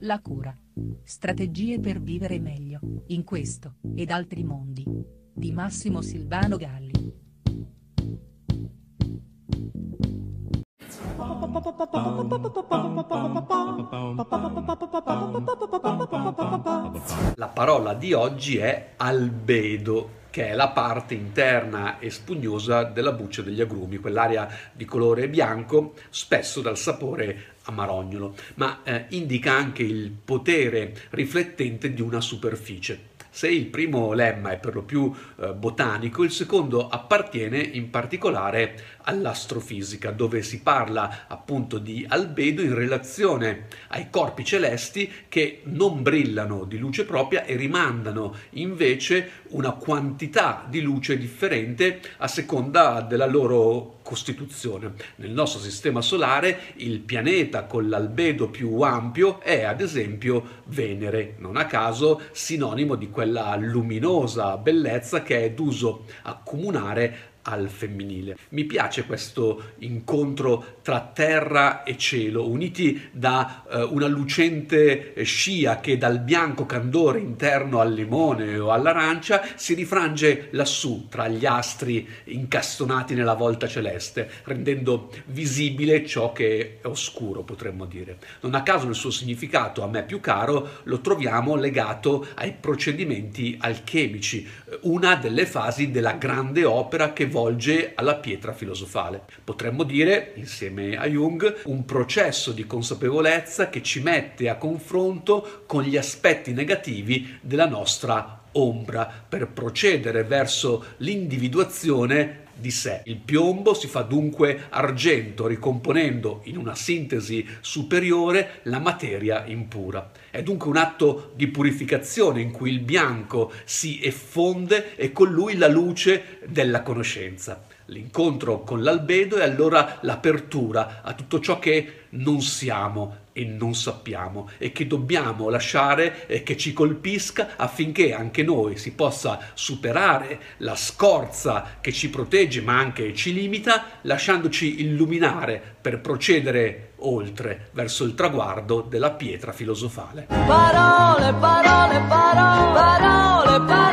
La cura. Strategie per vivere meglio, in questo, ed altri mondi. Di Massimo Silvano Galli. La parola di oggi è albedo che è la parte interna e spugnosa della buccia degli agrumi, quell'area di colore bianco, spesso dal sapore amarognolo, ma eh, indica anche il potere riflettente di una superficie. Se il primo lemma è per lo più eh, botanico, il secondo appartiene in particolare all'astrofisica, dove si parla appunto di albedo in relazione ai corpi celesti che non brillano di luce propria e rimandano invece una quantità di luce differente a seconda della loro costituzione. Nel nostro sistema solare il pianeta con l'albedo più ampio è ad esempio Venere, non a caso sinonimo di quella luminosa bellezza che è d'uso accomunare al femminile. Mi piace questo incontro tra terra e cielo, uniti da eh, una lucente scia che dal bianco candore interno al limone o all'arancia si rifrange lassù tra gli astri incastonati nella volta celeste, rendendo visibile ciò che è oscuro, potremmo dire. Non a caso il suo significato, a me più caro, lo troviamo legato ai procedimenti alchemici, una delle fasi della grande opera che volge alla pietra filosofale. Potremmo dire, insieme a Jung, un processo di consapevolezza che ci mette a confronto con gli aspetti negativi della nostra ombra per procedere verso l'individuazione di sé. Il piombo si fa dunque argento, ricomponendo in una sintesi superiore la materia impura. È dunque un atto di purificazione in cui il bianco si effonde e con lui la luce della conoscenza. L'incontro con l'albedo è allora l'apertura a tutto ciò che non siamo e non sappiamo e che dobbiamo lasciare che ci colpisca affinché anche noi si possa superare la scorza che ci protegge ma anche ci limita, lasciandoci illuminare per procedere oltre verso il traguardo della pietra filosofale. Parole, parole, parole, parole, parole.